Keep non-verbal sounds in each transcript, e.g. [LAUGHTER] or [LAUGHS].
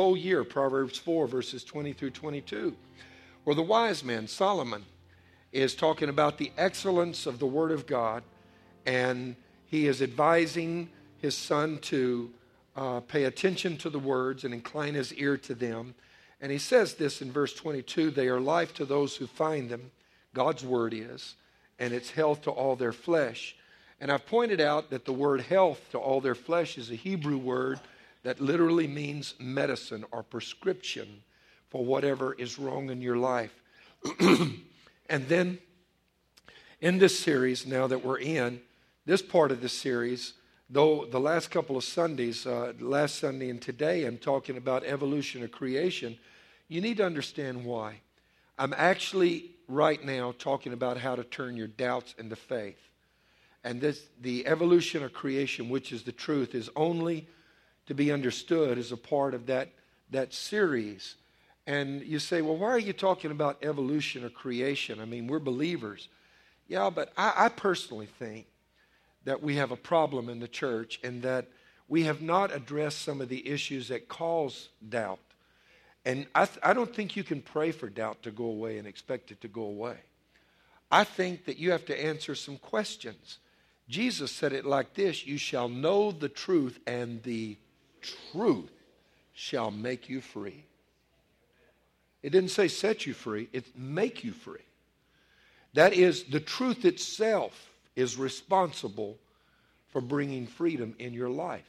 whole year, Proverbs 4, verses 20 through 22, where the wise man, Solomon, is talking about the excellence of the Word of God, and he is advising his son to uh, pay attention to the words and incline his ear to them. And he says this in verse 22 they are life to those who find them, God's Word is, and it's health to all their flesh. And I've pointed out that the word health to all their flesh is a Hebrew word that literally means medicine or prescription for whatever is wrong in your life. [CLEARS THROAT] and then in this series, now that we're in, this part of the series, though the last couple of Sundays, uh, last Sunday and today, I'm talking about evolution of creation, you need to understand why. I'm actually right now talking about how to turn your doubts into faith. And this, the evolution of creation, which is the truth, is only to be understood as a part of that, that series. And you say, well, why are you talking about evolution or creation? I mean, we're believers. Yeah, but I, I personally think that we have a problem in the church and that we have not addressed some of the issues that cause doubt. And I, th- I don't think you can pray for doubt to go away and expect it to go away. I think that you have to answer some questions. Jesus said it like this You shall know the truth, and the truth shall make you free. It didn't say set you free, it's make you free. That is, the truth itself is responsible for bringing freedom in your life.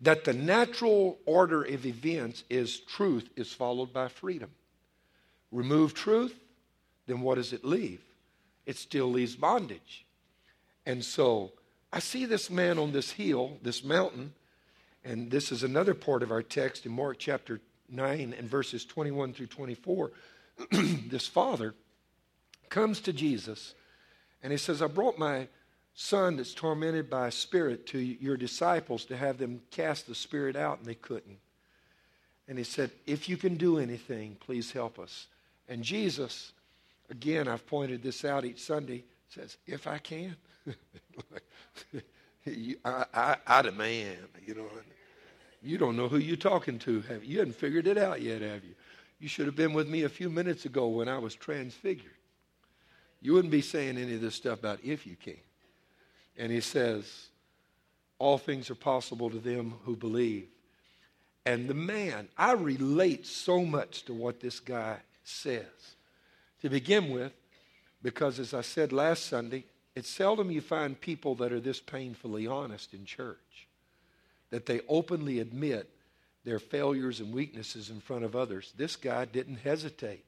That the natural order of events is truth is followed by freedom. Remove truth, then what does it leave? It still leaves bondage. And so I see this man on this hill, this mountain, and this is another part of our text in Mark chapter 9 and verses 21 through 24. [CLEARS THROAT] this father comes to Jesus and he says, I brought my son that's tormented by a spirit to your disciples to have them cast the spirit out, and they couldn't. And he said, If you can do anything, please help us. And Jesus, again, I've pointed this out each Sunday, says, If I can. [LAUGHS] I, I, I demand, you know. You don't know who you're talking to, have you? You haven't figured it out yet, have you? You should have been with me a few minutes ago when I was transfigured. You wouldn't be saying any of this stuff about if you can. And he says, All things are possible to them who believe. And the man, I relate so much to what this guy says. To begin with, because as I said last Sunday, it's seldom you find people that are this painfully honest in church that they openly admit their failures and weaknesses in front of others. This guy didn't hesitate.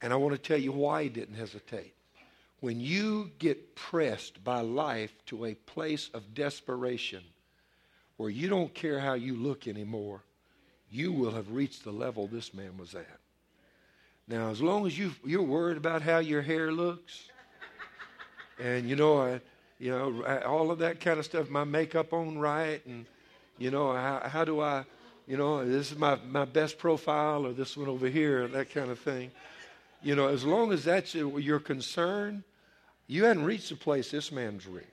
And I want to tell you why he didn't hesitate. When you get pressed by life to a place of desperation where you don't care how you look anymore, you will have reached the level this man was at. Now, as long as you, you're worried about how your hair looks, and you know, I, you know, all of that kind of stuff, my makeup on right, and you know, how, how do I, you know, this is my, my best profile or this one over here, that kind of thing. You know, as long as that's your concern, you hadn't reached the place this man's reached.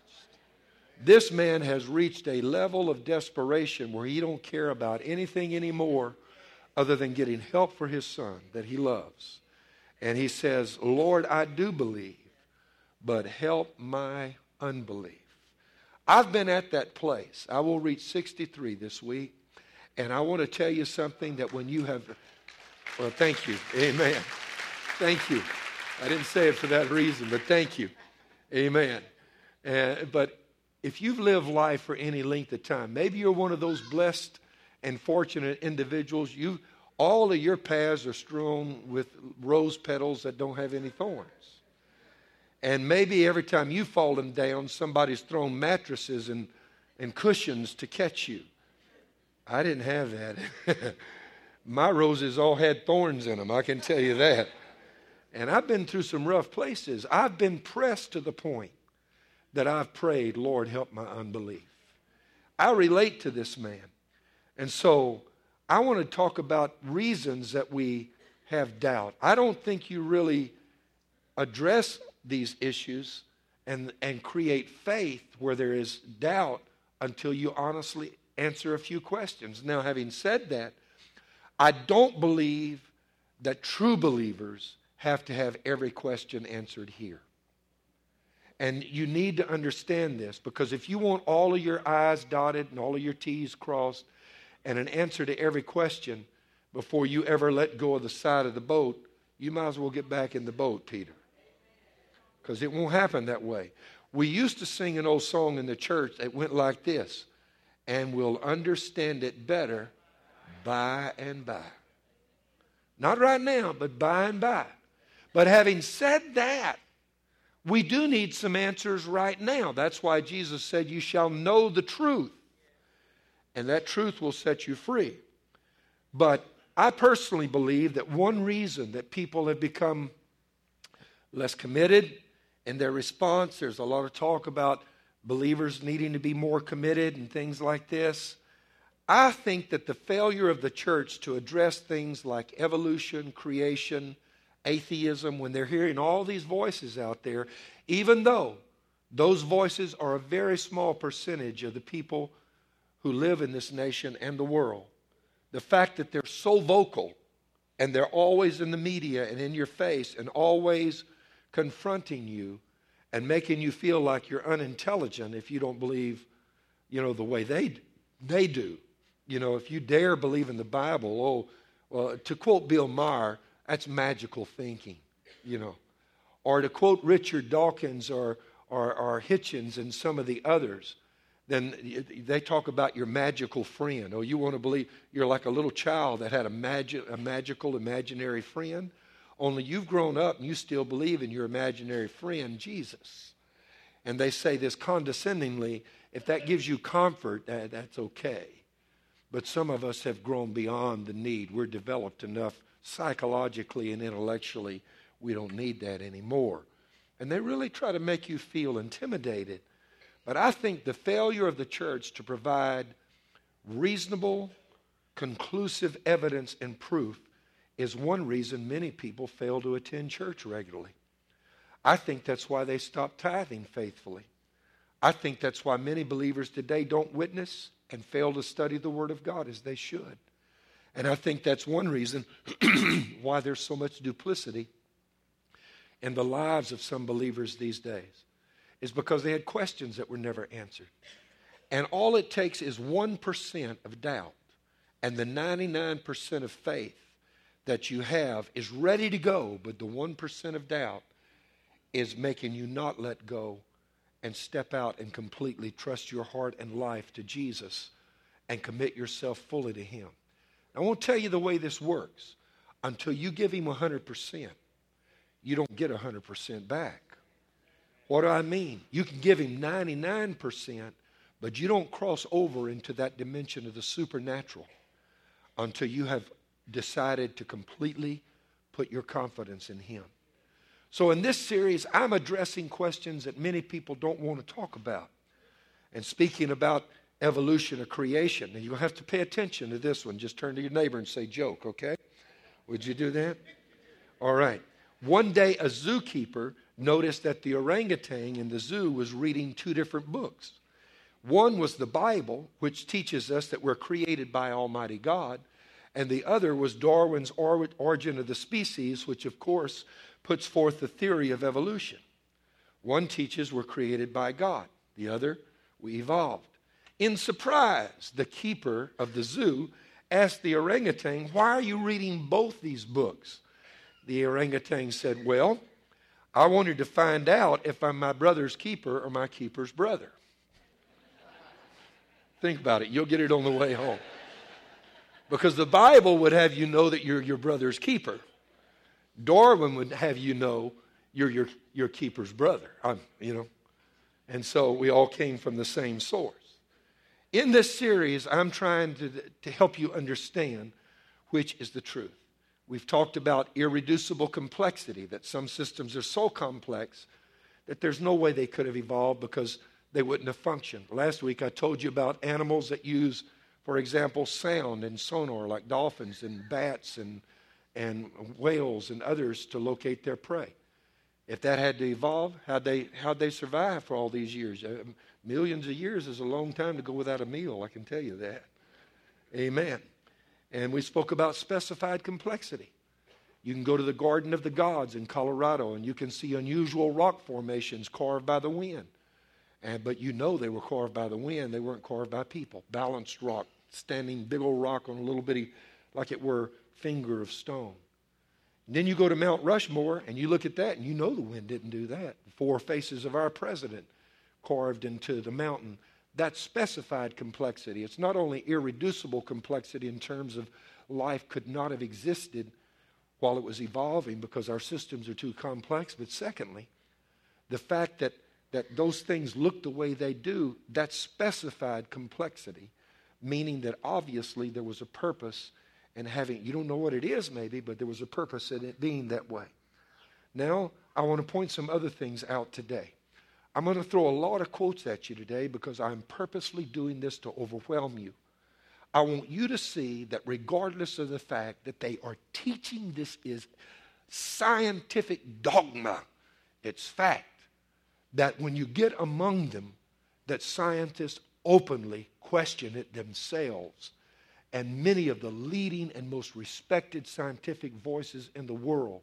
This man has reached a level of desperation where he don't care about anything anymore other than getting help for his son that he loves. And he says, Lord, I do believe, but help my unbelief. I've been at that place. I will reach 63 this week. And I want to tell you something that when you have, well, thank you. Amen. Thank you. I didn't say it for that reason, but thank you. Amen. Uh, but if you've lived life for any length of time, maybe you're one of those blessed and fortunate individuals. You, all of your paths are strewn with rose petals that don't have any thorns. And maybe every time you've fallen down, somebody's thrown mattresses and, and cushions to catch you. I didn't have that. [LAUGHS] My roses all had thorns in them, I can tell you that. And I've been through some rough places. I've been pressed to the point that I've prayed, Lord, help my unbelief. I relate to this man. And so I want to talk about reasons that we have doubt. I don't think you really address these issues and, and create faith where there is doubt until you honestly answer a few questions. Now, having said that, I don't believe that true believers have to have every question answered here. And you need to understand this because if you want all of your I's dotted and all of your T's crossed and an answer to every question before you ever let go of the side of the boat, you might as well get back in the boat, Peter. Because it won't happen that way. We used to sing an old song in the church that went like this and we'll understand it better by and by. Not right now, but by and by. But having said that, we do need some answers right now. That's why Jesus said, You shall know the truth, and that truth will set you free. But I personally believe that one reason that people have become less committed in their response, there's a lot of talk about believers needing to be more committed and things like this. I think that the failure of the church to address things like evolution, creation, atheism, when they're hearing all these voices out there, even though those voices are a very small percentage of the people who live in this nation and the world, the fact that they're so vocal and they're always in the media and in your face and always confronting you and making you feel like you're unintelligent if you don't believe, you know, the way they, they do. You know, if you dare believe in the Bible, oh, well, to quote Bill Maher, that's magical thinking, you know. Or to quote Richard Dawkins or, or, or Hitchens and some of the others, then they talk about your magical friend. Oh, you want to believe you're like a little child that had a, magi- a magical imaginary friend? Only you've grown up and you still believe in your imaginary friend, Jesus. And they say this condescendingly if that gives you comfort, that, that's okay. But some of us have grown beyond the need. We're developed enough psychologically and intellectually, we don't need that anymore. And they really try to make you feel intimidated. But I think the failure of the church to provide reasonable, conclusive evidence and proof is one reason many people fail to attend church regularly. I think that's why they stop tithing faithfully. I think that's why many believers today don't witness and fail to study the Word of God as they should. And I think that's one reason [CLEARS THROAT] why there's so much duplicity in the lives of some believers these days, is because they had questions that were never answered. And all it takes is 1% of doubt, and the 99% of faith that you have is ready to go, but the 1% of doubt is making you not let go and step out and completely trust your heart and life to Jesus and commit yourself fully to Him. I won't tell you the way this works. Until you give Him 100%, you don't get 100% back. What do I mean? You can give Him 99%, but you don't cross over into that dimension of the supernatural until you have decided to completely put your confidence in Him. So, in this series, I'm addressing questions that many people don't want to talk about and speaking about evolution or creation. And you'll have to pay attention to this one. Just turn to your neighbor and say, joke, okay? Would you do that? All right. One day, a zookeeper noticed that the orangutan in the zoo was reading two different books. One was the Bible, which teaches us that we're created by Almighty God, and the other was Darwin's Origin of the Species, which, of course, puts forth the theory of evolution. One teaches we're created by God, the other, we evolved. In surprise, the keeper of the zoo asked the orangutan, Why are you reading both these books? The orangutan said, Well, I wanted to find out if I'm my brother's keeper or my keeper's brother. Think about it. You'll get it on the way home. Because the Bible would have you know that you're your brother's keeper. Darwin would have you know you're your, your keeper's brother. I'm, you know. And so we all came from the same source. In this series, I'm trying to, to help you understand which is the truth. We've talked about irreducible complexity, that some systems are so complex that there's no way they could have evolved because they wouldn't have functioned. Last week, I told you about animals that use for example, sound and sonar like dolphins and bats and, and whales and others to locate their prey. If that had to evolve, how'd they, how'd they survive for all these years? Uh, millions of years is a long time to go without a meal, I can tell you that. Amen. And we spoke about specified complexity. You can go to the Garden of the Gods in Colorado and you can see unusual rock formations carved by the wind. And, but you know they were carved by the wind, they weren't carved by people. Balanced rock, standing big old rock on a little bitty, like it were finger of stone. And then you go to Mount Rushmore and you look at that and you know the wind didn't do that. Four faces of our president carved into the mountain. That's specified complexity. It's not only irreducible complexity in terms of life could not have existed while it was evolving because our systems are too complex, but secondly, the fact that, that those things look the way they do, that specified complexity, meaning that obviously there was a purpose in having, you don't know what it is maybe, but there was a purpose in it being that way. Now, I want to point some other things out today. I'm going to throw a lot of quotes at you today because I'm purposely doing this to overwhelm you. I want you to see that regardless of the fact that they are teaching this is scientific dogma, it's fact that when you get among them, that scientists openly question it themselves. And many of the leading and most respected scientific voices in the world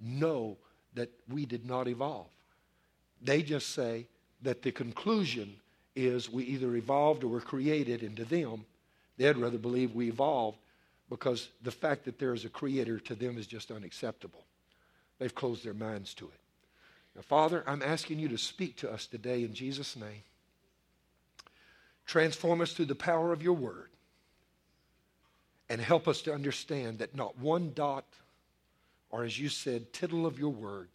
know that we did not evolve. They just say that the conclusion is we either evolved or were created, and to them, they'd rather believe we evolved because the fact that there is a creator to them is just unacceptable. They've closed their minds to it. Now, Father, I'm asking you to speak to us today in Jesus' name. Transform us through the power of your word and help us to understand that not one dot, or as you said, tittle of your word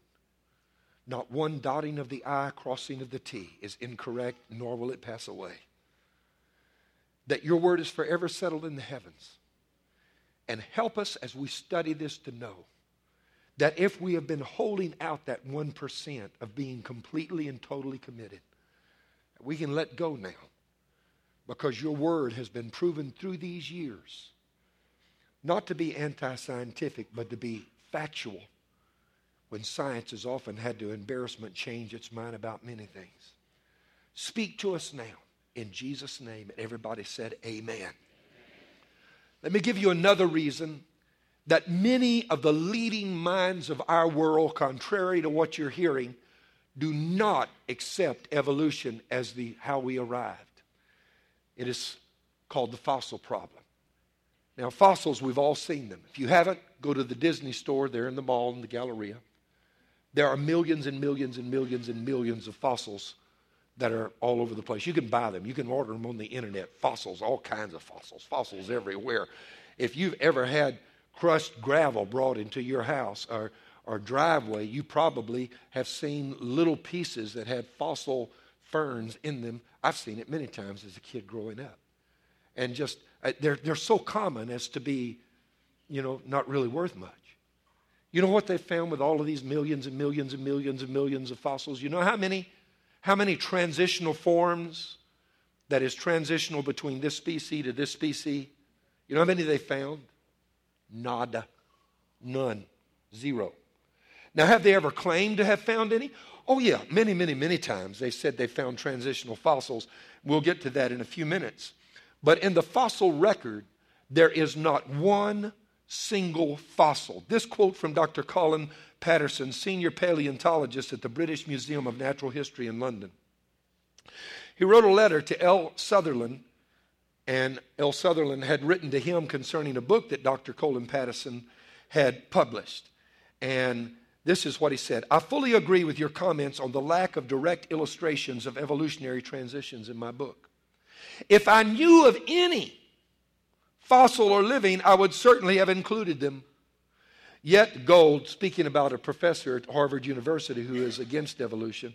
not one dotting of the I, crossing of the T is incorrect, nor will it pass away. That your word is forever settled in the heavens. And help us as we study this to know that if we have been holding out that 1% of being completely and totally committed, we can let go now because your word has been proven through these years not to be anti scientific, but to be factual when science has often had to embarrassment change its mind about many things. Speak to us now in Jesus' name. And everybody said, Amen. Let me give you another reason that many of the leading minds of our world, contrary to what you're hearing, do not accept evolution as the how we arrived. It is called the fossil problem. Now, fossils, we've all seen them. If you haven't, go to the Disney store there in the mall in the Galleria. There are millions and millions and millions and millions of fossils that are all over the place. You can buy them, you can order them on the internet. Fossils, all kinds of fossils, fossils everywhere. If you've ever had crushed gravel brought into your house or, or driveway, you probably have seen little pieces that had fossil ferns in them. I've seen it many times as a kid growing up. And just, uh, they're, they're so common as to be, you know, not really worth much. You know what they found with all of these millions and millions and millions and millions of fossils? You know how many, how many transitional forms that is transitional between this species to this species? You know how many they found? Nada. None. Zero. Now, have they ever claimed to have found any? Oh, yeah, many, many, many times they said they found transitional fossils. We'll get to that in a few minutes. But in the fossil record, there is not one single fossil. This quote from Dr. Colin Patterson, senior paleontologist at the British Museum of Natural History in London. He wrote a letter to L. Sunderland, and L. Sunderland had written to him concerning a book that Dr. Colin Patterson had published. And this is what he said I fully agree with your comments on the lack of direct illustrations of evolutionary transitions in my book. If I knew of any fossil or living, I would certainly have included them. Yet, Gould, speaking about a professor at Harvard University who is against evolution,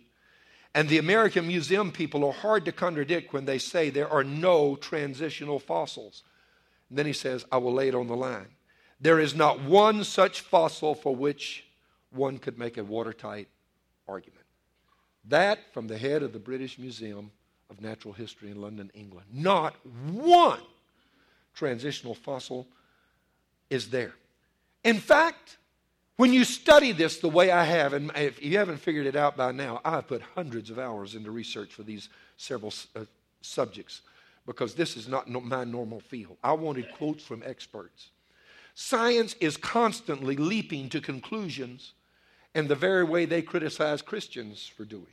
and the American Museum people are hard to contradict when they say there are no transitional fossils. And then he says, I will lay it on the line. There is not one such fossil for which one could make a watertight argument. That from the head of the British Museum of Natural History in London, England. Not one transitional fossil is there. In fact, when you study this the way I have, and if you haven't figured it out by now, I have put hundreds of hours into research for these several uh, subjects because this is not my normal field. I wanted quotes from experts. Science is constantly leaping to conclusions in the very way they criticize Christians for doing.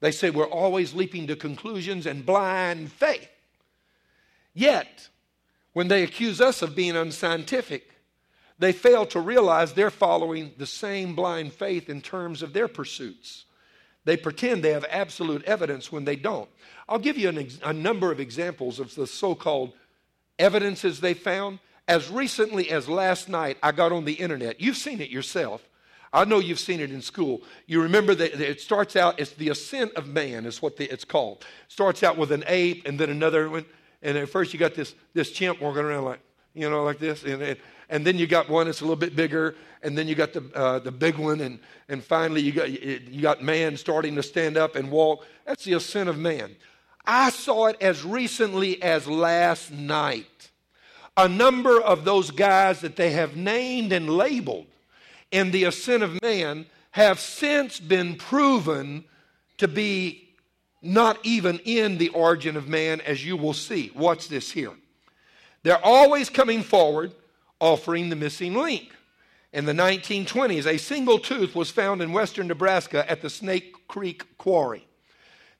They say we're always leaping to conclusions and blind faith. Yet, when they accuse us of being unscientific, they fail to realize they're following the same blind faith in terms of their pursuits. They pretend they have absolute evidence when they don't. I'll give you ex- a number of examples of the so called evidences they found. As recently as last night, I got on the internet. You've seen it yourself. I know you've seen it in school. You remember that it starts out, it's the ascent of man, is what the, it's called. It starts out with an ape and then another one. And at first you got this, this chimp walking around like, you know, like this. And, and, and then you got one that's a little bit bigger. And then you got the, uh, the big one. And, and finally you got, you got man starting to stand up and walk. That's the ascent of man. I saw it as recently as last night. A number of those guys that they have named and labeled in the ascent of man have since been proven to be not even in the origin of man, as you will see. Watch this here. They're always coming forward offering the missing link. In the 1920s, a single tooth was found in western Nebraska at the Snake Creek Quarry.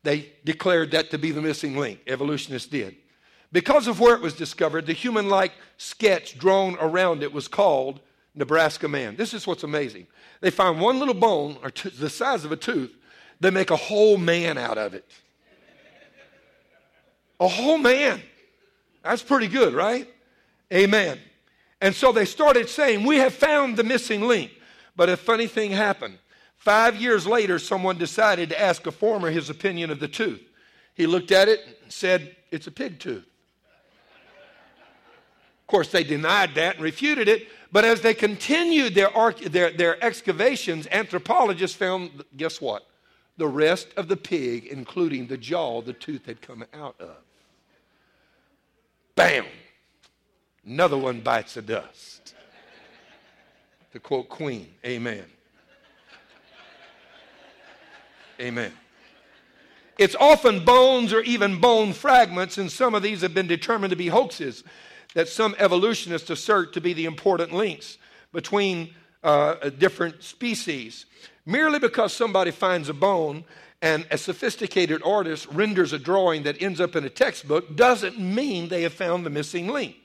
They declared that to be the missing link, evolutionists did. Because of where it was discovered, the human like sketch drawn around it was called Nebraska man. This is what's amazing. They find one little bone, or t- the size of a tooth, they make a whole man out of it. A whole man. That's pretty good, right? Amen. And so they started saying, We have found the missing link. But a funny thing happened. Five years later, someone decided to ask a farmer his opinion of the tooth. He looked at it and said, It's a pig tooth. Of course, they denied that and refuted it, but as they continued their, their, their excavations, anthropologists found, guess what? The rest of the pig, including the jaw the tooth had come out of. Bam! Another one bites the dust. To quote Queen, amen. Amen. It's often bones or even bone fragments, and some of these have been determined to be hoaxes that some evolutionists assert to be the important links between uh, different species. Merely because somebody finds a bone and a sophisticated artist renders a drawing that ends up in a textbook doesn't mean they have found the missing link.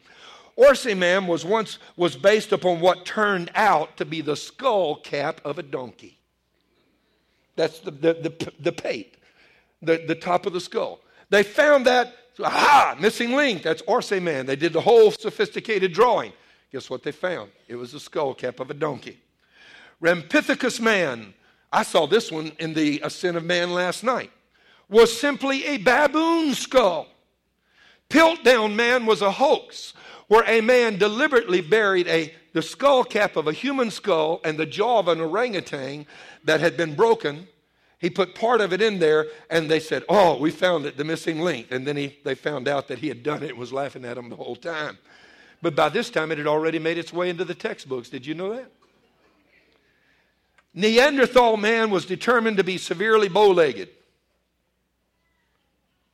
Orce man was once was based upon what turned out to be the skull cap of a donkey. That's the, the, the, the pate, the, the top of the skull. They found that aha, missing link. That's Orce man. They did the whole sophisticated drawing. Guess what they found? It was the skull cap of a donkey. Ramapithecus man, I saw this one in the Ascent of Man last night, was simply a baboon skull. Piltdown man was a hoax where a man deliberately buried a, the skull cap of a human skull and the jaw of an orangutan that had been broken he put part of it in there, and they said, Oh, we found it, the missing link. And then he, they found out that he had done it and was laughing at him the whole time. But by this time, it had already made its way into the textbooks. Did you know that? Neanderthal man was determined to be severely bow legged,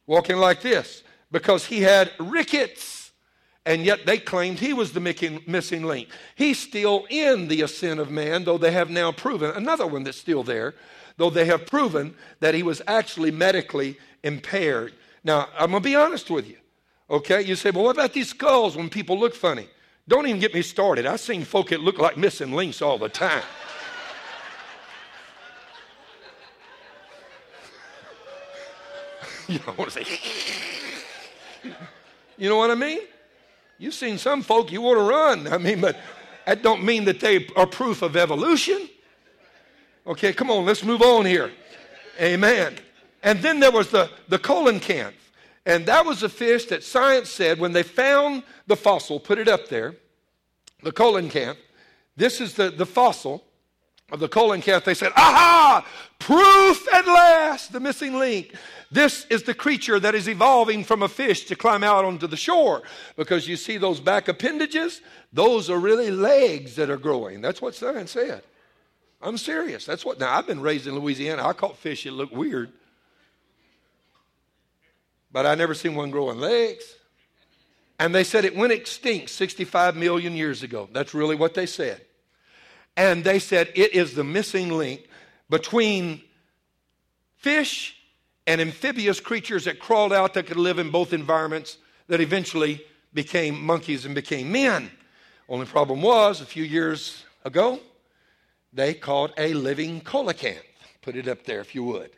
walking like this, because he had rickets. And yet they claimed he was the missing link. He's still in the ascent of man, though they have now proven another one that's still there though they have proven that he was actually medically impaired. Now, I'm going to be honest with you. Okay? You say, well, what about these skulls when people look funny? Don't even get me started. I've seen folk that look like missing links all the time. [LAUGHS] you know what I mean? You've seen some folk you want to run. I mean, but that don't mean that they are proof of evolution. Okay, come on, let's move on here. Amen. And then there was the, the coelacanth. And that was a fish that science said when they found the fossil, put it up there, the coelacanth. This is the, the fossil of the coelacanth. They said, aha, proof at last, the missing link. This is the creature that is evolving from a fish to climb out onto the shore. Because you see those back appendages? Those are really legs that are growing. That's what science said. I'm serious. That's what. Now I've been raised in Louisiana. I caught fish that looked weird. but I never seen one growing legs. And they said it went extinct 65 million years ago. That's really what they said. And they said it is the missing link between fish and amphibious creatures that crawled out that could live in both environments that eventually became monkeys and became men. Only problem was, a few years ago, they caught a living coelacanth. Put it up there if you would.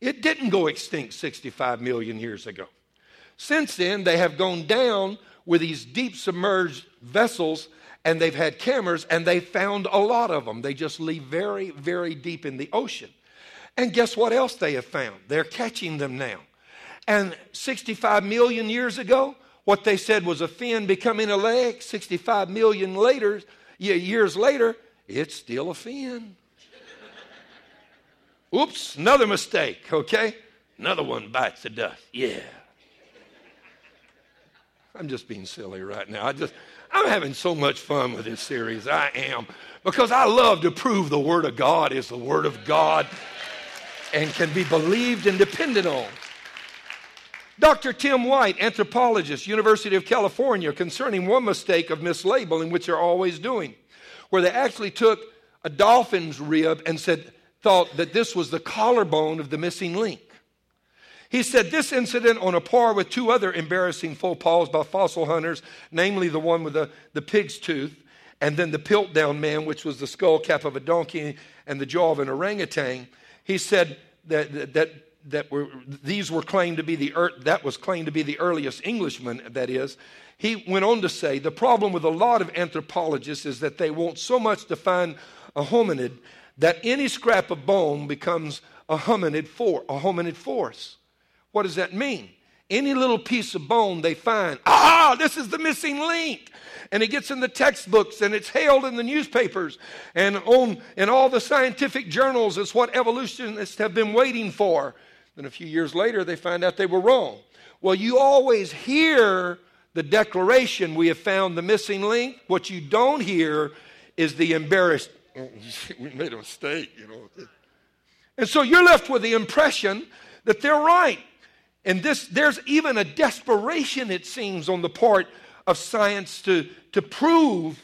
It didn't go extinct 65 million years ago. Since then, they have gone down with these deep submerged vessels and they've had cameras and they found a lot of them. They just leave very, very deep in the ocean. And guess what else they have found? They're catching them now. And 65 million years ago, what they said was a fin becoming a leg, 65 million later, years later, it's still a fin. [LAUGHS] Oops, another mistake, okay? Another one bites the dust. Yeah. I'm just being silly right now. I just I'm having so much fun with this series. I am. Because I love to prove the Word of God is the Word of God and can be believed and depended on. Dr. Tim White, anthropologist, University of California, concerning one mistake of mislabeling, which they're always doing, where they actually took a dolphin's rib and said, thought that this was the collarbone of the missing link. He said this incident, on a par with two other embarrassing faux pas by fossil hunters, namely the one with the, the pig's tooth, and then the Piltdown man, which was the skull cap of a donkey and the jaw of an orangutan. He said that, that, that were, these were claimed to be the, that was claimed to be the earliest Englishman, that is. He went on to say the problem with a lot of anthropologists is that they want so much to find a hominid that any scrap of bone becomes a hominid for a hominid force. What does that mean? Any little piece of bone they find, ah, this is the missing link. And it gets in the textbooks and it's hailed in the newspapers and on in all the scientific journals. It's what evolutionists have been waiting for. Then a few years later, they find out they were wrong. Well, you always hear the declaration, we have found the missing link. What you don't hear is the embarrassed, oh, [LAUGHS] we made a mistake, you know. And so you're left with the impression that they're right. And this, there's even a desperation, it seems, on the part of science to, to prove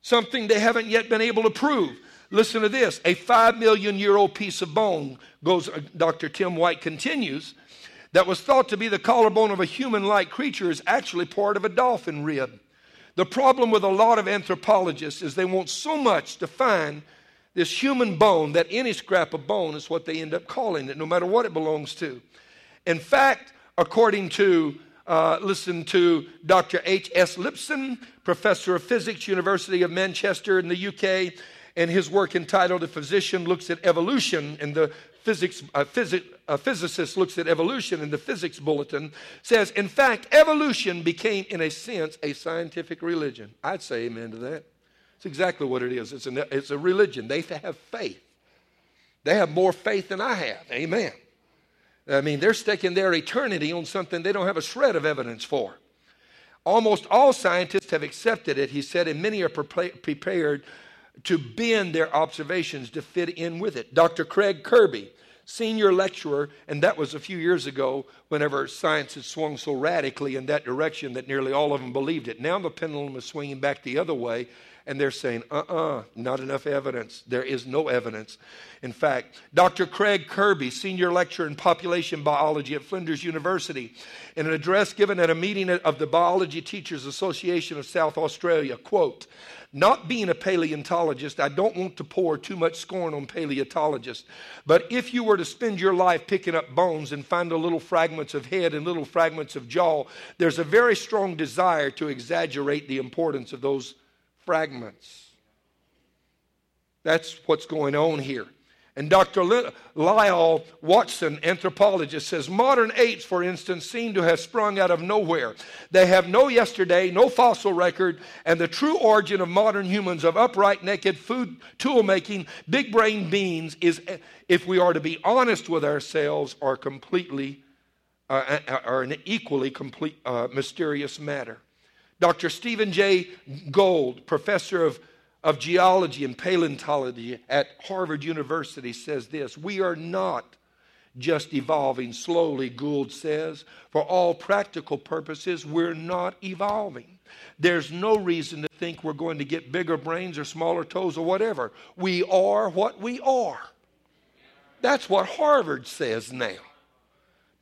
something they haven't yet been able to prove. Listen to this a five million year old piece of bone, goes, uh, Dr. Tim White continues, that was thought to be the collarbone of a human like creature is actually part of a dolphin rib. The problem with a lot of anthropologists is they want so much to find this human bone that any scrap of bone is what they end up calling it, no matter what it belongs to. In fact, according to uh, listen to Dr. H.S. Lipson, professor of physics, University of Manchester in the UK, and his work entitled A Physician Looks at Evolution in the physics, uh, a physicist looks at evolution in the physics bulletin, says, in fact, evolution became, in a sense, a scientific religion. I'd say amen to that. It's exactly what it is. It's, an, it's a religion. They have faith. They have more faith than I have. Amen. I mean, they're staking their eternity on something they don't have a shred of evidence for. Almost all scientists have accepted it, he said, and many are prepared to bend their observations to fit in with it. Dr. Craig Kirby, senior lecturer, and that was a few years ago whenever science had swung so radically in that direction that nearly all of them believed it. Now the pendulum is swinging back the other way, and they're saying, uh uh-uh, uh, not enough evidence. There is no evidence. In fact, Dr. Craig Kirby, senior lecturer in population biology at Flinders University, in an address given at a meeting of the Biology Teachers Association of South Australia, quote, not being a paleontologist, I don't want to pour too much scorn on paleontologists. But if you were to spend your life picking up bones and find the little fragments of head and little fragments of jaw, there's a very strong desire to exaggerate the importance of those fragments. That's what's going on here. And Dr. Lyall Watson, anthropologist, says modern apes, for instance, seem to have sprung out of nowhere. They have no yesterday, no fossil record, and the true origin of modern humans of upright, naked, food, tool making, big brain beings is, if we are to be honest with ourselves, are completely, uh, are an equally complete, uh, mysterious matter. Dr. Stephen J. Gould, professor of, of geology and paleontology at Harvard University, says this We are not just evolving slowly, Gould says. For all practical purposes, we're not evolving. There's no reason to think we're going to get bigger brains or smaller toes or whatever. We are what we are. That's what Harvard says now.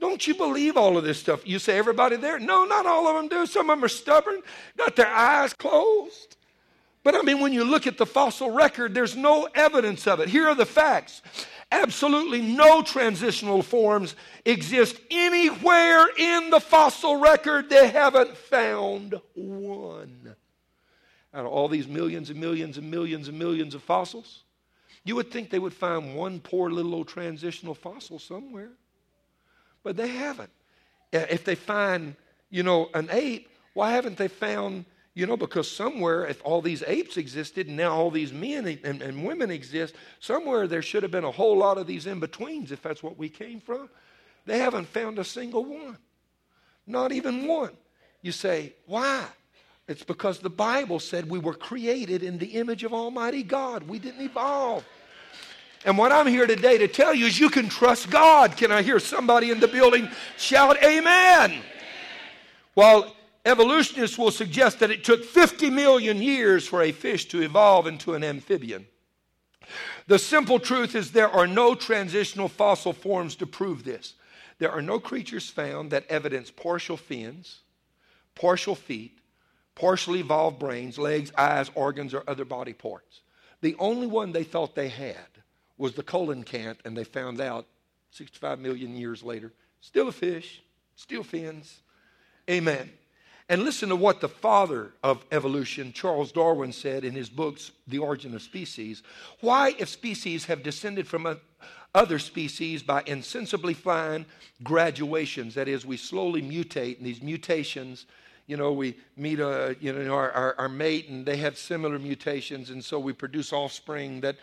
Don't you believe all of this stuff? You say everybody there? No, not all of them do. Some of them are stubborn, got their eyes closed. But I mean, when you look at the fossil record, there's no evidence of it. Here are the facts absolutely no transitional forms exist anywhere in the fossil record. They haven't found one. Out of all these millions and millions and millions and millions of fossils, you would think they would find one poor little old transitional fossil somewhere. But they haven't. If they find, you know, an ape, why haven't they found you know, because somewhere, if all these apes existed and now all these men and, and women exist, somewhere there should have been a whole lot of these in betweens if that's what we came from. They haven't found a single one, not even one. You say, why? It's because the Bible said we were created in the image of Almighty God. We didn't evolve. And what I'm here today to tell you is you can trust God. Can I hear somebody in the building shout, Amen? Well, Evolutionists will suggest that it took 50 million years for a fish to evolve into an amphibian. The simple truth is there are no transitional fossil forms to prove this. There are no creatures found that evidence partial fins, partial feet, partially evolved brains, legs, eyes, organs, or other body parts. The only one they thought they had was the coelacanth, and they found out 65 million years later, still a fish, still fins. Amen. And listen to what the father of evolution, Charles Darwin, said in his books, The Origin of Species. Why, if species have descended from other species by insensibly fine graduations, that is, we slowly mutate, and these mutations, you know, we meet a, you know, our, our, our mate, and they have similar mutations, and so we produce offspring that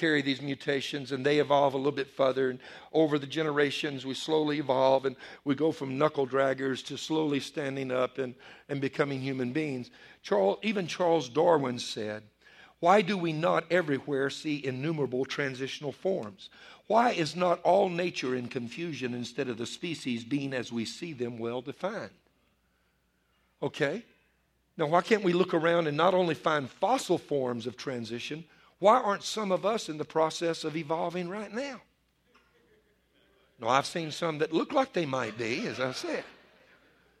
carry these mutations and they evolve a little bit further. And over the generations, we slowly evolve and we go from knuckle draggers to slowly standing up and, and becoming human beings. Charles, even Charles Darwin said, Why do we not everywhere see innumerable transitional forms? Why is not all nature in confusion instead of the species being as we see them well defined? Okay? Now, why can't we look around and not only find fossil forms of transition, why aren't some of us in the process of evolving right now? No, I've seen some that look like they might be, as I said.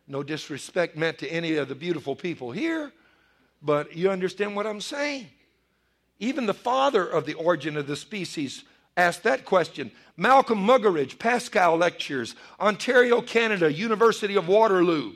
No disrespect meant to any of the beautiful people here, but you understand what I'm saying. Even the father of the origin of the species asked that question. Malcolm Muggeridge, Pascal Lectures, Ontario, Canada, University of Waterloo.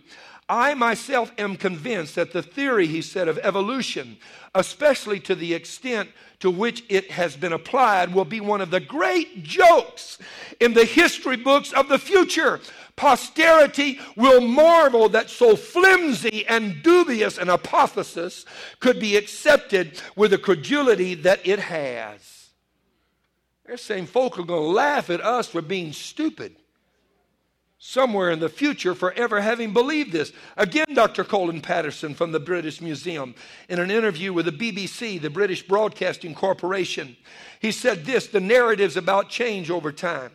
I myself am convinced that the theory, he said, of evolution, especially to the extent to which it has been applied, will be one of the great jokes in the history books of the future. Posterity will marvel that so flimsy and dubious an hypothesis could be accepted with the credulity that it has. They're saying folk are going to laugh at us for being stupid somewhere in the future for ever having believed this. Again, Dr. Colin Patterson from the British Museum, in an interview with the BBC, the British Broadcasting Corporation, he said this the narratives about change over time.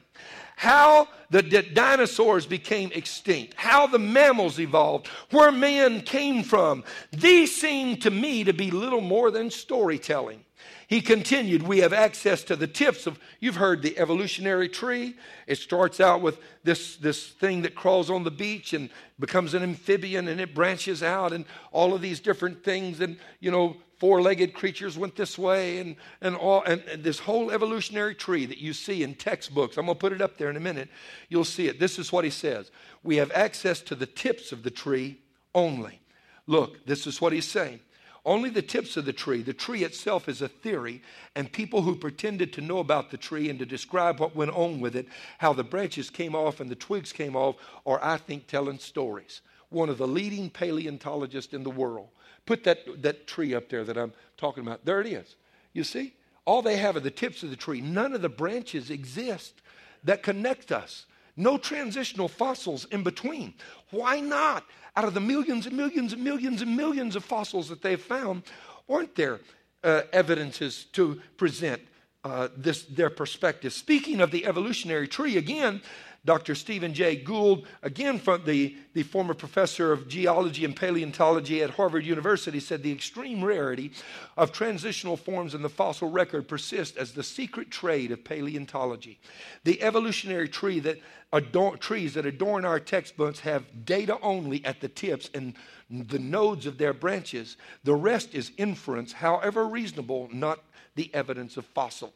How the dinosaurs became extinct, how the mammals evolved, where man came from. These seem to me to be little more than storytelling. He continued, We have access to the tips of, you've heard the evolutionary tree. It starts out with this, this thing that crawls on the beach and becomes an amphibian and it branches out and all of these different things. And, you know, four legged creatures went this way and, and, all, and, and this whole evolutionary tree that you see in textbooks. I'm going to put it up there in a minute. You'll see it. This is what he says We have access to the tips of the tree only. Look, this is what he's saying. Only the tips of the tree. The tree itself is a theory, and people who pretended to know about the tree and to describe what went on with it, how the branches came off and the twigs came off, are, I think, telling stories. One of the leading paleontologists in the world. Put that, that tree up there that I'm talking about. There it is. You see? All they have are the tips of the tree. None of the branches exist that connect us. No transitional fossils in between. Why not? Out of the millions and millions and millions and millions of fossils that they've found, aren't there uh, evidences to present uh, this, their perspective. Speaking of the evolutionary tree, again, Dr. Stephen Jay Gould, again from the, the former professor of geology and paleontology at Harvard University, said the extreme rarity of transitional forms in the fossil record persists as the secret trade of paleontology. The evolutionary tree that adorn, trees that adorn our textbooks have data only at the tips and the nodes of their branches. The rest is inference, however reasonable, not the evidence of fossils.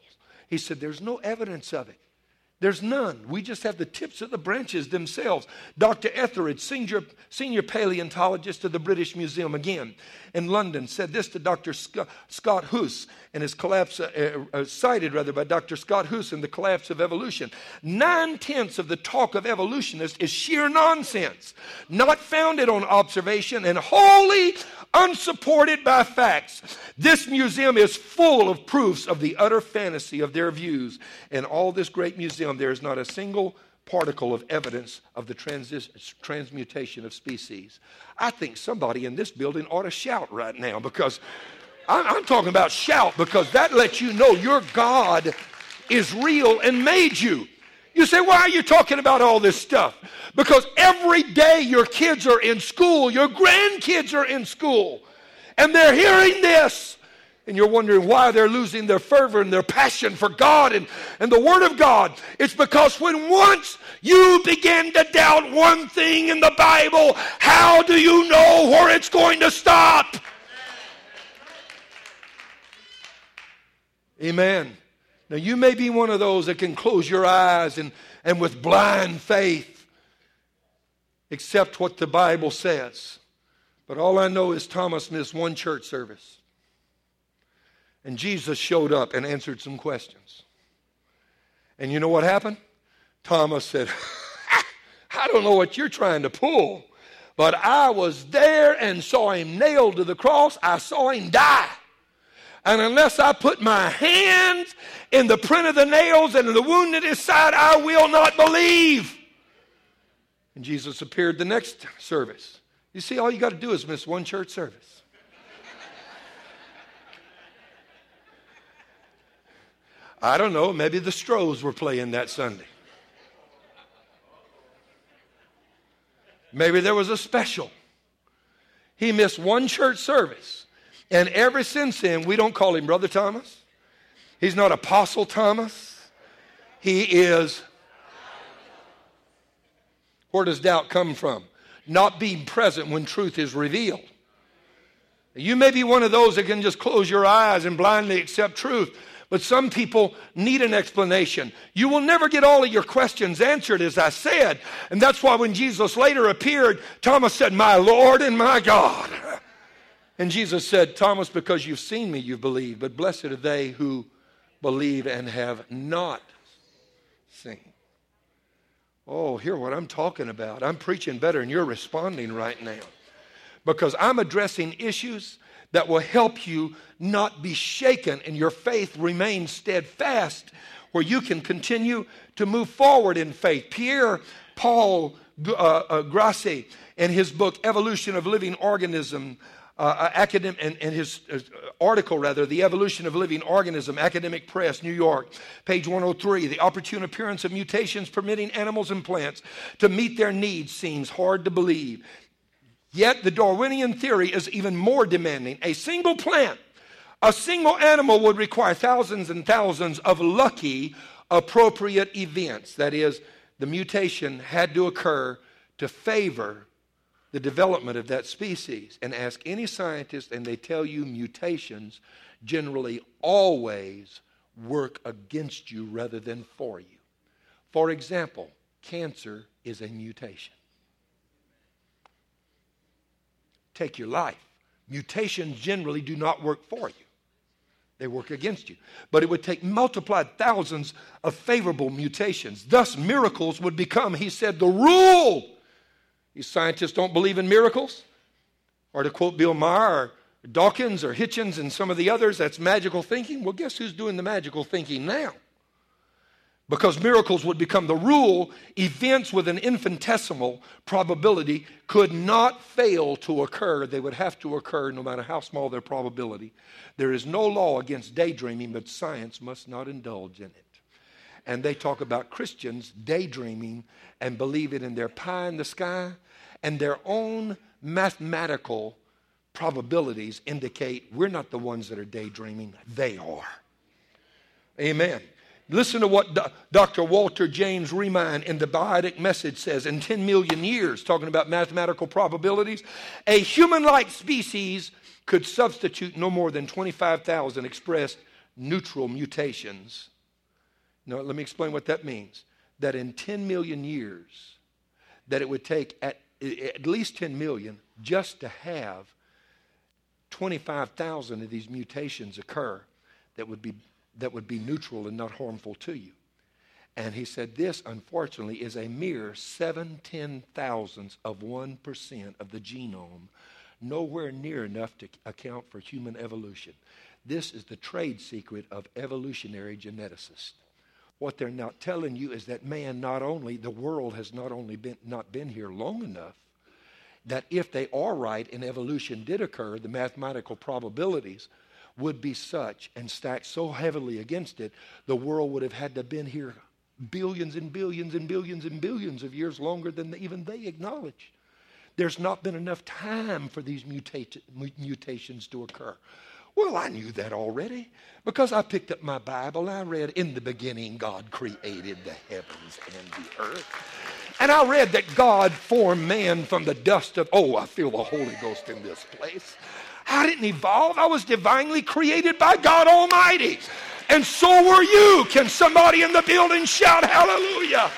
He said, There's no evidence of it. There's none. We just have the tips of the branches themselves. Dr. Etheridge, senior, senior paleontologist of the British Museum, again in London, said this to Dr. Scott, Huss in his collapse, uh, uh, cited rather by Dr. Scott Huss in The Collapse of Evolution. Nine tenths of the talk of evolutionists is sheer nonsense, not founded on observation and wholly unsupported by facts. This museum is full of proofs of the utter fantasy of their views. In all this great museum, there is not a single particle of evidence of the transmutation of species. I think somebody in this building ought to shout right now because I'm, I'm talking about shout because that lets you know your God is real and made you. You say, why are you talking about all this stuff? Because every day your kids are in school, your grandkids are in school, and they're hearing this. And you're wondering why they're losing their fervor and their passion for God and, and the Word of God. It's because when once you begin to doubt one thing in the Bible, how do you know where it's going to stop? Amen. Now, you may be one of those that can close your eyes and, and with blind faith accept what the Bible says. But all I know is Thomas missed one church service. And Jesus showed up and answered some questions. And you know what happened? Thomas said, [LAUGHS] I don't know what you're trying to pull, but I was there and saw him nailed to the cross. I saw him die. And unless I put my hands in the print of the nails and in the wound at his side, I will not believe. And Jesus appeared the next service. You see, all you got to do is miss one church service. I don't know, maybe the Stros were playing that Sunday. Maybe there was a special. He missed one church service. And ever since then, we don't call him Brother Thomas. He's not Apostle Thomas. He is. Where does doubt come from? Not being present when truth is revealed. You may be one of those that can just close your eyes and blindly accept truth, but some people need an explanation. You will never get all of your questions answered, as I said. And that's why when Jesus later appeared, Thomas said, My Lord and my God. And Jesus said, Thomas, because you've seen me, you've believed, but blessed are they who believe and have not seen. Oh, hear what I'm talking about. I'm preaching better and you're responding right now. Because I'm addressing issues that will help you not be shaken and your faith remain steadfast, where you can continue to move forward in faith. Pierre Paul uh, uh, Grassé, in his book, Evolution of Living Organism, uh, uh academic, and, and his uh, article, rather, The Evolution of Living Organism, Academic Press, New York, page 103. The opportune appearance of mutations permitting animals and plants to meet their needs seems hard to believe. Yet the Darwinian theory is even more demanding. A single plant, a single animal would require thousands and thousands of lucky, appropriate events. That is, the mutation had to occur to favor the development of that species and ask any scientist, and they tell you mutations generally always work against you rather than for you. For example, cancer is a mutation. Take your life. Mutations generally do not work for you. They work against you. But it would take multiplied thousands of favorable mutations. Thus, miracles would become, he said, the rule these scientists don't believe in miracles. Or to quote Bill Maher, or Dawkins, or Hitchens, and some of the others, that's magical thinking. Well, guess who's doing the magical thinking now? because miracles would become the rule, events with an infinitesimal probability could not fail to occur. They would have to occur no matter how small their probability. There is no law against daydreaming, but science must not indulge in it. And they talk about Christians daydreaming and believe it in their pie in the sky, and their own mathematical probabilities indicate we're not the ones that are daydreaming, they are. Amen. Listen to what Dr. Walter James ReMine in the Biotic Message says in 10 million years, talking about mathematical probabilities, a human like species could substitute no more than 25,000 expressed neutral mutations. Now, let me explain what that means. That in 10 million years, that it would take at, at least 10 million just to have 25,000 of these mutations occur that would be that would be neutral and not harmful to you. And he said, This, unfortunately, is a mere seven ten thousandths of 1% of the genome, nowhere near enough to account for human evolution. This is the trade secret of evolutionary geneticists. What they're not telling you is that man not only, the world has not only been, not been here long enough, that if they are right and evolution did occur, the mathematical probabilities would be such and stacked so heavily against it, the world would have had to have been here billions and billions and billions and billions of years longer than even they acknowledge. There's not been enough time for these muta- mutations to occur. Well, I knew that already because I picked up my Bible and I read, In the beginning, God created the heavens and the earth. And I read that God formed man from the dust of, oh, I feel the Holy Ghost in this place. I didn't evolve. I was divinely created by God Almighty. And so were you. Can somebody in the building shout hallelujah?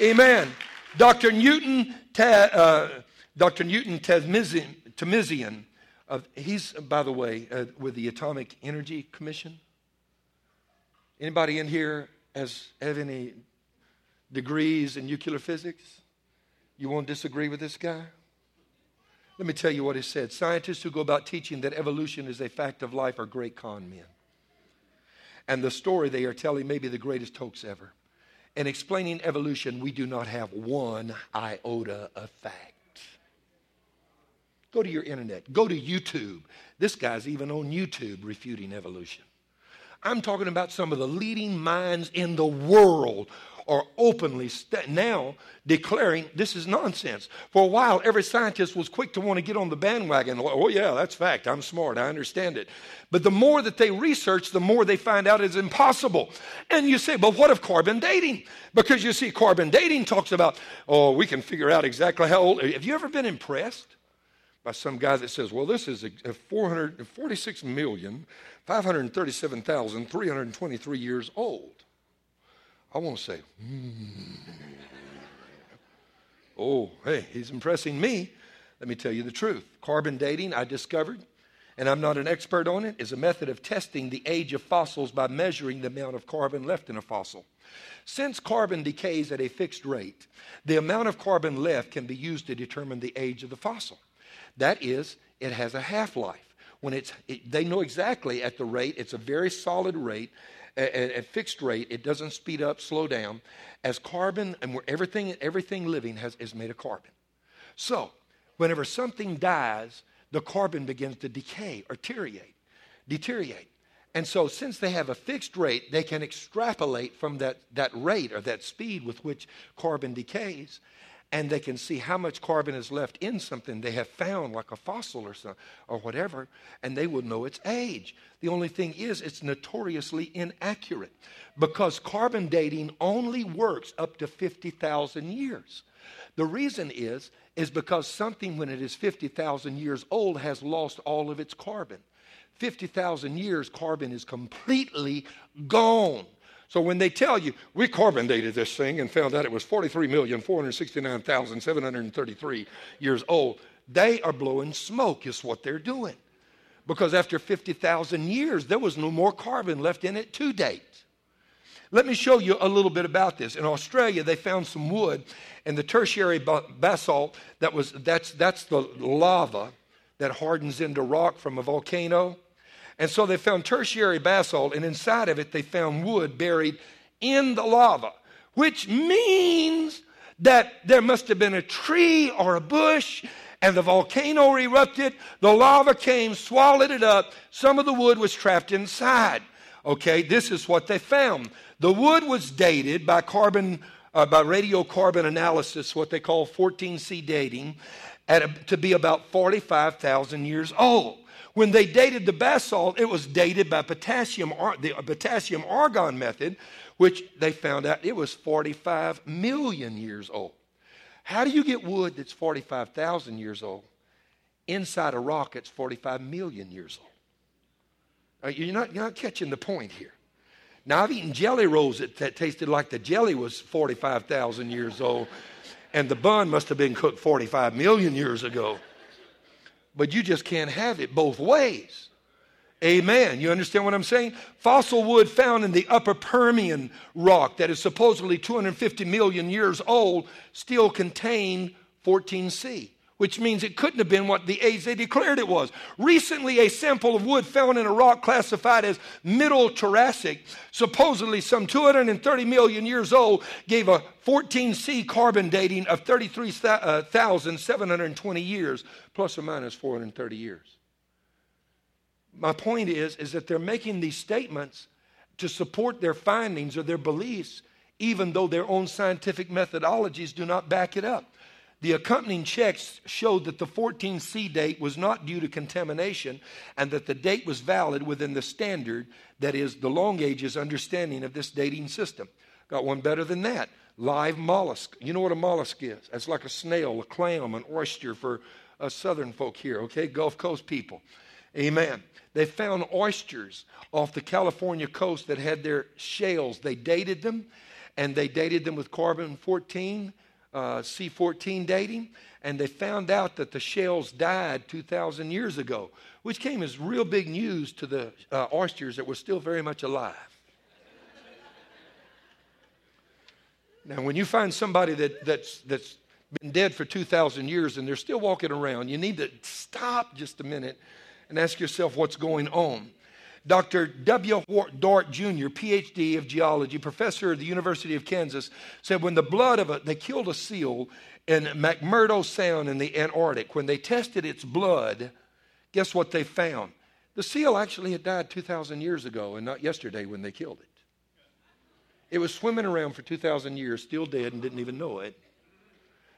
Amen. Dr. Newton, uh, Dr. Newton Tahmisian, he's, by the way, uh, with the Atomic Energy Commission. Anybody in here has have any degrees in nuclear physics? You won't disagree with this guy? Let me tell you what he said. Scientists who go about teaching that evolution is a fact of life are great con men. And the story they are telling may be the greatest hoax ever. In explaining evolution, we do not have one iota of fact. Go to your internet, go to YouTube. This guy's even on YouTube refuting evolution. I'm talking about some of the leading minds in the world are openly st- now declaring this is nonsense. For a while, every scientist was quick to want to get on the bandwagon. Oh, oh, yeah, that's fact. I'm smart. I understand it. But the more that they research, the more they find out it's impossible. And you say, but what of carbon dating? Because you see, carbon dating talks about, oh, we can figure out exactly how old. Have you ever been impressed? By some guy that says, well, this is 446,537,323 years old. I want to say, mm. oh, hey, he's impressing me. Let me tell you the truth. Carbon dating, I discovered, and I'm not an expert on it, is a method of testing the age of fossils by measuring the amount of carbon left in a fossil. Since carbon decays at a fixed rate, the amount of carbon left can be used to determine the age of the fossil. That is, it has a half life. When it's, it, they know exactly at the rate, it's a very solid rate, at, fixed rate. It doesn't speed up, slow down. As carbon, and where everything, everything living has, is made of carbon. So, whenever something dies, the carbon begins to decay or deteriorate. deteriorate. And so, since they have a fixed rate, they can extrapolate from that, that rate or that speed with which carbon decays and they can see how much carbon is left in something they have found, like a fossil or some, or whatever, and they will know its age. The only thing is, it's notoriously inaccurate because carbon dating only works up to 50,000 years. The reason is, is because something, when it is 50,000 years old, has lost all of its carbon. 50,000 years, carbon is completely gone. So when they tell you, we carbon dated this thing and found out it was 43,469,733 years old, they are blowing smoke, is what they're doing. Because after 50,000 years, there was no more carbon left in it to date. Let me show you a little bit about this. In Australia, they found some wood and the tertiary basalt that was that's that's the lava that hardens into rock from a volcano And so they found tertiary basalt, and inside of it, they found wood buried in the lava, which means that there must have been a tree or a bush and the volcano erupted. The lava came, swallowed it up. Some of the wood was trapped inside. Okay, this is what they found. The wood was dated by carbon, uh, by radiocarbon analysis, what they call 14C dating, a, to be about 45,000 years old. When they dated the basalt, it was dated by potassium, the potassium argon method, which they found out it was 45 million years old. How do you get wood that's 45,000 years old inside a rock that's 45 million years old? Uh, you're not, you're not catching the point here. Now, I've eaten jelly rolls that, that tasted like the jelly was 45,000 years old, and the bun must have been cooked 45 million years ago. But you just can't have it both ways. Amen. You understand what I'm saying? Fossil wood found in the upper Permian rock that is supposedly 250 million years old still contain 14C which means it couldn't have been what the age they declared it was. Recently, a sample of wood found in a rock classified as Middle Jurassic, supposedly some 230 million years old, gave a 14C carbon dating of 33,720 years, plus or minus 430 years. My point is, is that they're making these statements to support their findings or their beliefs, even though their own scientific methodologies do not back it up. The accompanying checks showed that the 14C date was not due to contamination and that the date was valid within the standard, that is, the long ages understanding of this dating system. Got one better than that live mollusk. You know what a mollusk is? It's like a snail, a clam, an oyster for us southern folk here, okay? Gulf Coast people. Amen. They found oysters off the California coast that had their shells. They dated them, and they dated them with carbon 14 uh, C14 dating, and they found out that the shells died 2,000 years ago, which came as real big news to the uh, oysters that were still very much alive. now, when you find somebody that, that's, that's been dead for 2,000 years and they're still walking around, you need to stop just a minute and ask yourself what's going on. Dr. W. Dort Jr., PhD of geology, professor at the University of Kansas, said when the blood of a, they killed a seal in McMurdo Sound in the Antarctic. When they tested its blood, guess what they found? The seal actually had died 2,000 years ago and not yesterday when they killed it. It was swimming around for 2,000 years, still dead, and didn't even know it.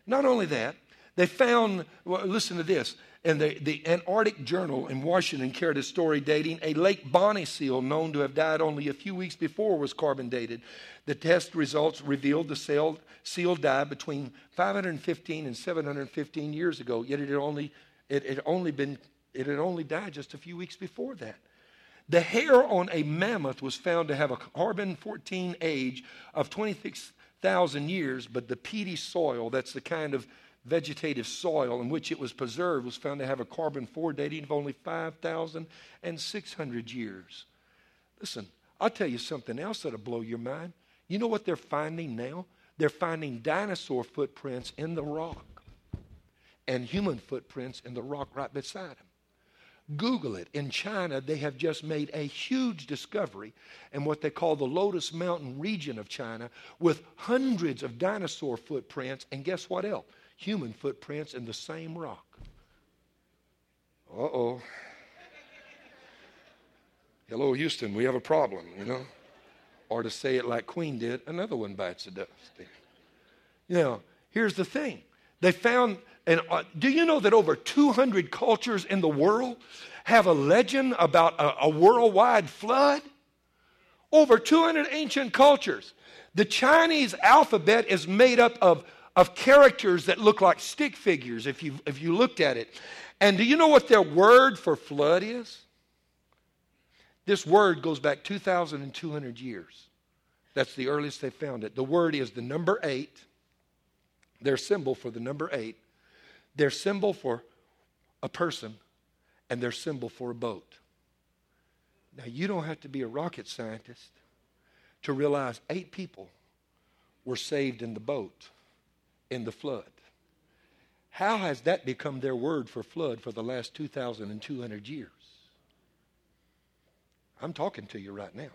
Not only that, they found, well, listen to this, and the, the Antarctic Journal in Washington carried a story dating a Lake Bonney seal known to have died only a few weeks before was carbon dated. The test results revealed the seal, seal died between 515 and 715 years ago, yet it had only, it had only been it had only died just a few weeks before that. The hair on a mammoth was found to have a carbon 14 age of 26,000 years, but the peaty soil, that's the kind of vegetative soil in which it was preserved was found to have a carbon 4 dating of only 5,600 years. Listen, I'll tell you something else that'll blow your mind. You know what they're finding now? They're finding dinosaur footprints in the rock and human footprints in the rock right beside them. Google it. In China, they have just made a huge discovery in what they call the Lotus Mountain region of China with hundreds of dinosaur footprints. And guess what else? Human footprints in the same rock. Uh oh. Hello, Houston, we have a problem, you know? Or to say it like Queen did, another one bites the dust. You know, here's the thing. They found, and uh, do you know that over 200 cultures in the world have a legend about a, a worldwide flood? Over 200 ancient cultures. The Chinese alphabet is made up of of characters that look like stick figures if you, if you looked at it. And do you know what their word for flood is? This word goes back 2,200 years. That's the earliest they found it. The word is the number eight, their symbol for the number eight, their symbol for a person, and their symbol for a boat. Now, you don't have to be a rocket scientist to realize eight people were saved in the boat in the flood. How has that become their word for flood for the last 2,200 years? I'm talking to you right now.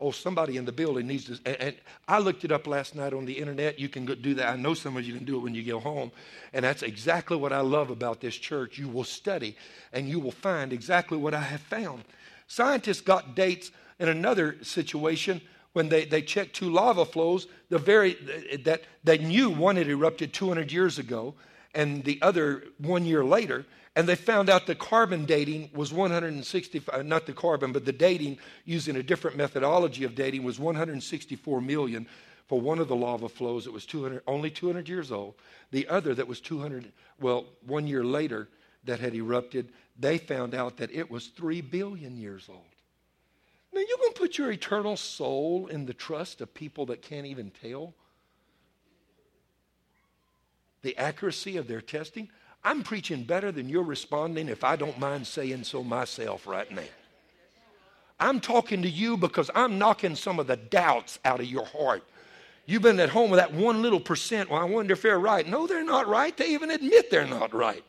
Oh, somebody in the building needs to. And, and, I looked it up last night on the internet. You can go do that. I know some of you can do it when you go home. And that's exactly what I love about this church. You will study and you will find exactly what I have found. Scientists got dates in another situation when they, they checked two lava flows, the very that they knew one had erupted 200 years ago and the other one year later. And they found out the carbon dating was 165, uh, not the carbon, but the dating using a different methodology of dating was 164 million for one of the lava flows. It was 200, only 200 years old. The other that was 200, well, one year later that had erupted, they found out that it was 3 billion years old. Now, you're going to put your eternal soul in the trust of people that can't even tell the accuracy of their testing? I'm preaching better than you're responding if I don't mind saying so myself right now. I'm talking to you because I'm knocking some of the doubts out of your heart. You've been at home with that one little percent. Well, I wonder if they're right. No, they're not right. They even admit they're not right.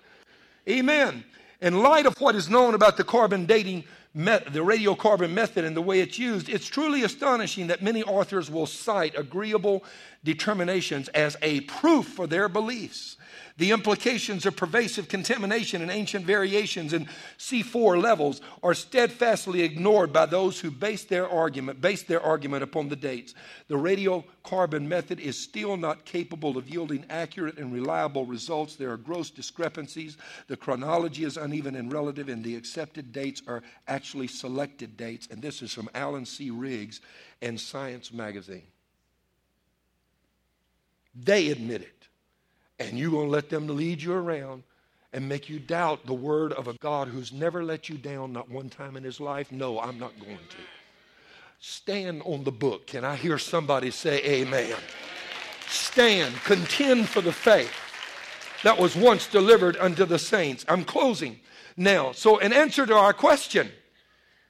Amen. In light of what is known about the carbon dating, met, the radiocarbon method and the way it's used, it's truly astonishing that many authors will cite agreeable determinations as a proof for their beliefs. The implications of pervasive contamination and ancient variations in C4 levels are steadfastly ignored by those who base their argument, base their argument upon the dates. The radiocarbon method is still not capable of yielding accurate and reliable results. There are gross discrepancies. The chronology is uneven and relative, and the accepted dates are actually selected dates. And this is from Alan C. Riggs and Science Magazine. They admit it and you're going to let them lead you around and make you doubt the word of a God who's never let you down, not one time in his life? No, I'm not going to. Stand on the book. Can I hear somebody say amen? Stand, contend for the faith that was once delivered unto the saints. I'm closing now. So, in answer to our question,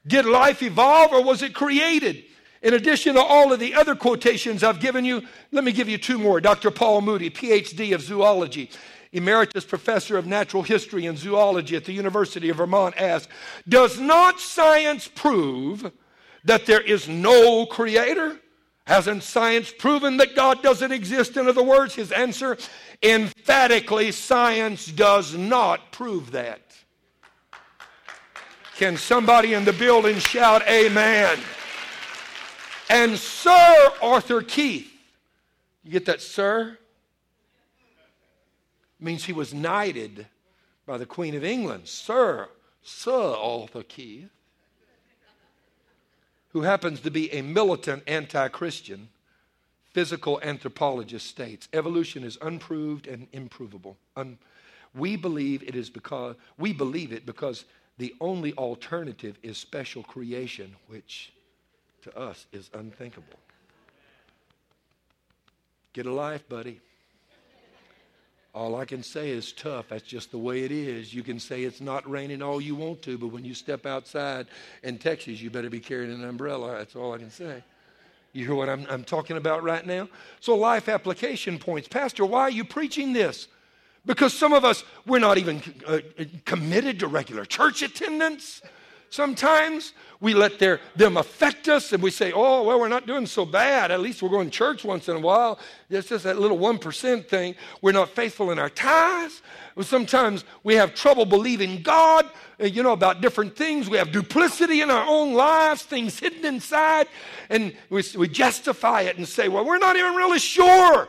did life evolve or was it created? In addition to all of the other quotations I've given you, let me give you two more. Dr. Paul Moody, PhD of zoology, emeritus professor of natural history and zoology at the University of Vermont, asks Does not science prove that there is no creator? Hasn't science proven that God doesn't exist? In other words, his answer emphatically, science does not prove that. Can somebody in the building shout, Amen? And Sir Arthur Keith. You get that, sir? Means he was knighted by the Queen of England. Sir, Sir Arthur Keith, who happens to be a militant anti Christian physical anthropologist, states evolution is unproved and improvable. Un- we believe it is because we believe it because the only alternative is special creation, which to us is unthinkable. Get a life, buddy. All I can say is tough. That's just the way it is. You can say it's not raining all you want to, but when you step outside in Texas, you better be carrying an umbrella. That's all I can say. You hear what I'm, I'm talking about right now? So, life application points. Pastor, why are you preaching this? Because some of us, we're not even uh, committed to regular church attendance sometimes. We let their, them affect us and we say, oh, well, we're not doing so bad. At least we're going to church once in a while. It's just that little 1% thing. We're not faithful in our tithes. Sometimes we have trouble believing God, uh, you know, about different things. We have duplicity in our own lives, things hidden inside, and we, we justify it and say, well, we're not even really sure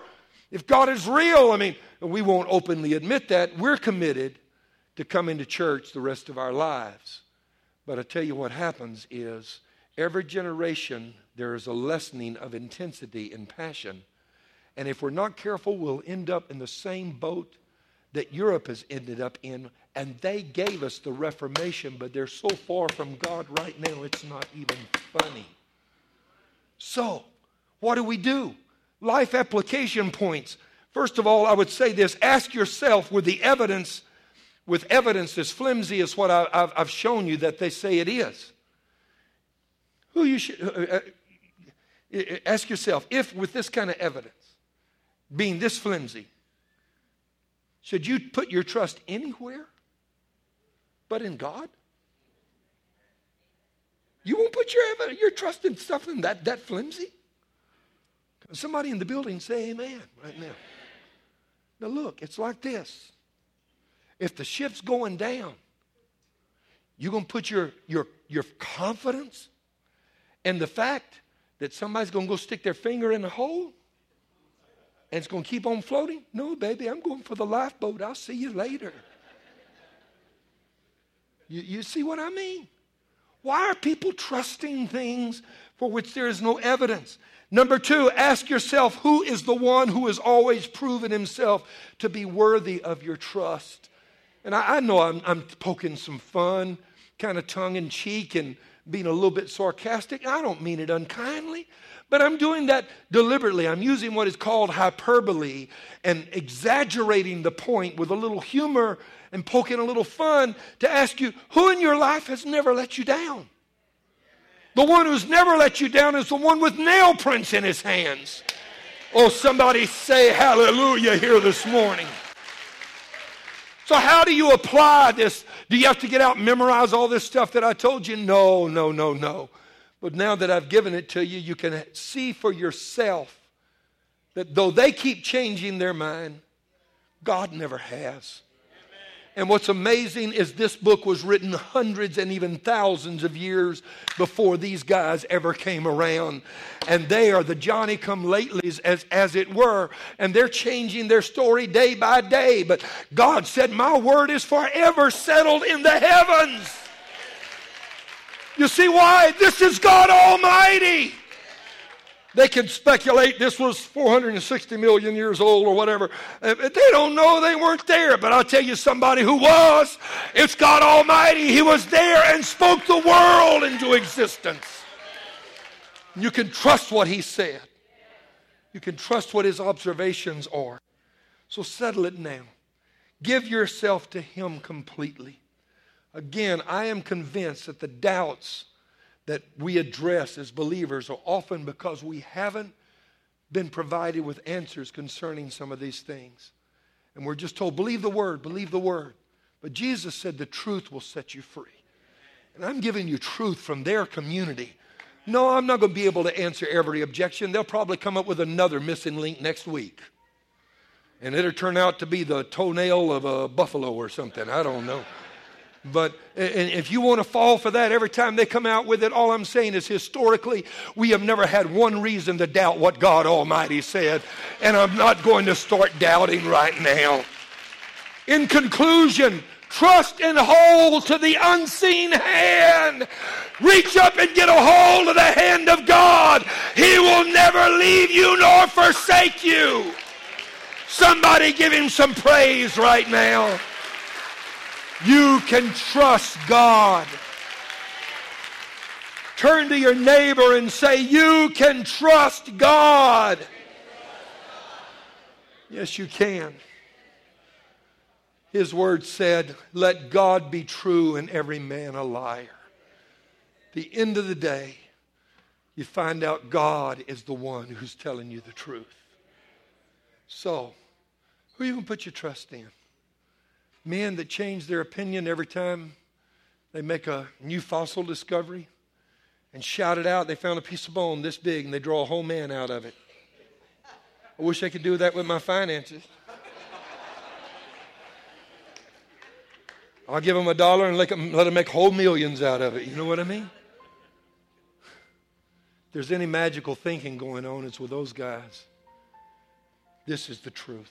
if God is real. I mean, we won't openly admit that. We're committed to coming to church the rest of our lives. But I tell you what happens is every generation there is a lessening of intensity and passion. And if we're not careful, we'll end up in the same boat that Europe has ended up in. And they gave us the Reformation, but they're so far from God right now, it's not even funny. So, what do we do? Life application points. First of all, I would say this ask yourself with the evidence with evidence as flimsy as what I, have shown you that they say it is. Who you should uh, uh, ask yourself if, with this kind of evidence, being this flimsy, should you put your trust anywhere but in God? You won't put your your trust in something that, that flimsy? Somebody in the building say amen right now. Now, look, it's like this. If the ship's going down, you're going to put your, your, your confidence in the fact that somebody's going to go stick their finger in the hole and it's going to keep on floating? No, baby, I'm going for the lifeboat. I'll see you later. You, you see what I mean? Why are people trusting things for which there is no evidence? Number two, ask yourself who is the one who has always proven himself to be worthy of your trust? And I, I know I'm, I'm poking some fun, kind of tongue in cheek, and being a little bit sarcastic. I don't mean it unkindly, but I'm doing that deliberately. I'm using what is called hyperbole and exaggerating the point with a little humor and poking a little fun to ask you who in your life has never let you down? The one who's never let you down is the one with nail prints in his hands. Oh, somebody say hallelujah here this morning. So, how do you apply this? Do you have to get out and memorize all this stuff that I told you? No, no, no, no. But now that I've given it to you, you can see for yourself that though they keep changing their mind, God never has. And what's amazing is this book was written hundreds and even thousands of years before these guys ever came around. And they are the Johnny come latelys, as, as it were. And they're changing their story day by day. But God said, My word is forever settled in the heavens. You see why? This is God Almighty. They can speculate this was 460 million years old or whatever. They don't know they weren't there. But I'll tell you somebody who was. It's God Almighty. He was there and spoke the world into existence. You can trust what He said, you can trust what His observations are. So settle it now. Give yourself to Him completely. Again, I am convinced that the doubts that we address as believers are often because we haven't been provided with answers concerning some of these things. And we're just told, believe the word, believe the word. But Jesus said the truth will set you free. And I'm giving you truth from their community. No, I'm not going to be able to answer every objection. They'll probably come up with another missing link next week. And it'll turn out to be the toenail of a buffalo or something. I don't know. But if you want to fall for that every time they come out with it, all I'm saying is historically, we have never had one reason to doubt what God Almighty said. And I'm not going to start doubting right now. In conclusion, trust and hold to the unseen hand. Reach up and get a hold of the hand of God. He will never leave you nor forsake you. Somebody give him some praise right now. You can trust God. Turn to your neighbor and say, You can trust God. Yes, you can. His word said, Let God be true and every man a liar. The end of the day, you find out God is the one who's telling you the truth. So, who are you going to put your trust in? Men that change their opinion every time they make a new fossil discovery and shout it out. They found a piece of bone this big and they draw a whole man out of it. I wish I could do that with my finances. I'll give them a dollar and let them, let them make whole millions out of it. You know what I mean? If there's any magical thinking going on, it's with those guys. This is the truth.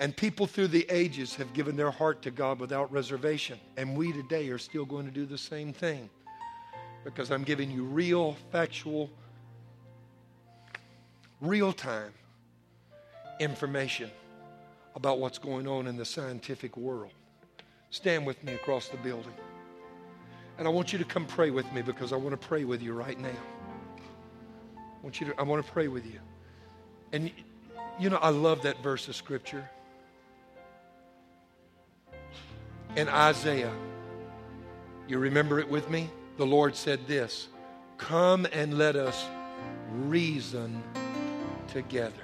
And people through the ages have given their heart to God without reservation. And we today are still going to do the same thing because I'm giving you real, factual, real time information about what's going on in the scientific world. Stand with me across the building. And I want you to come pray with me because I want to pray with you right now. I want you to I want to pray with you. And you know, I love that verse of scripture. In Isaiah. You remember it with me? The Lord said this Come and let us reason together.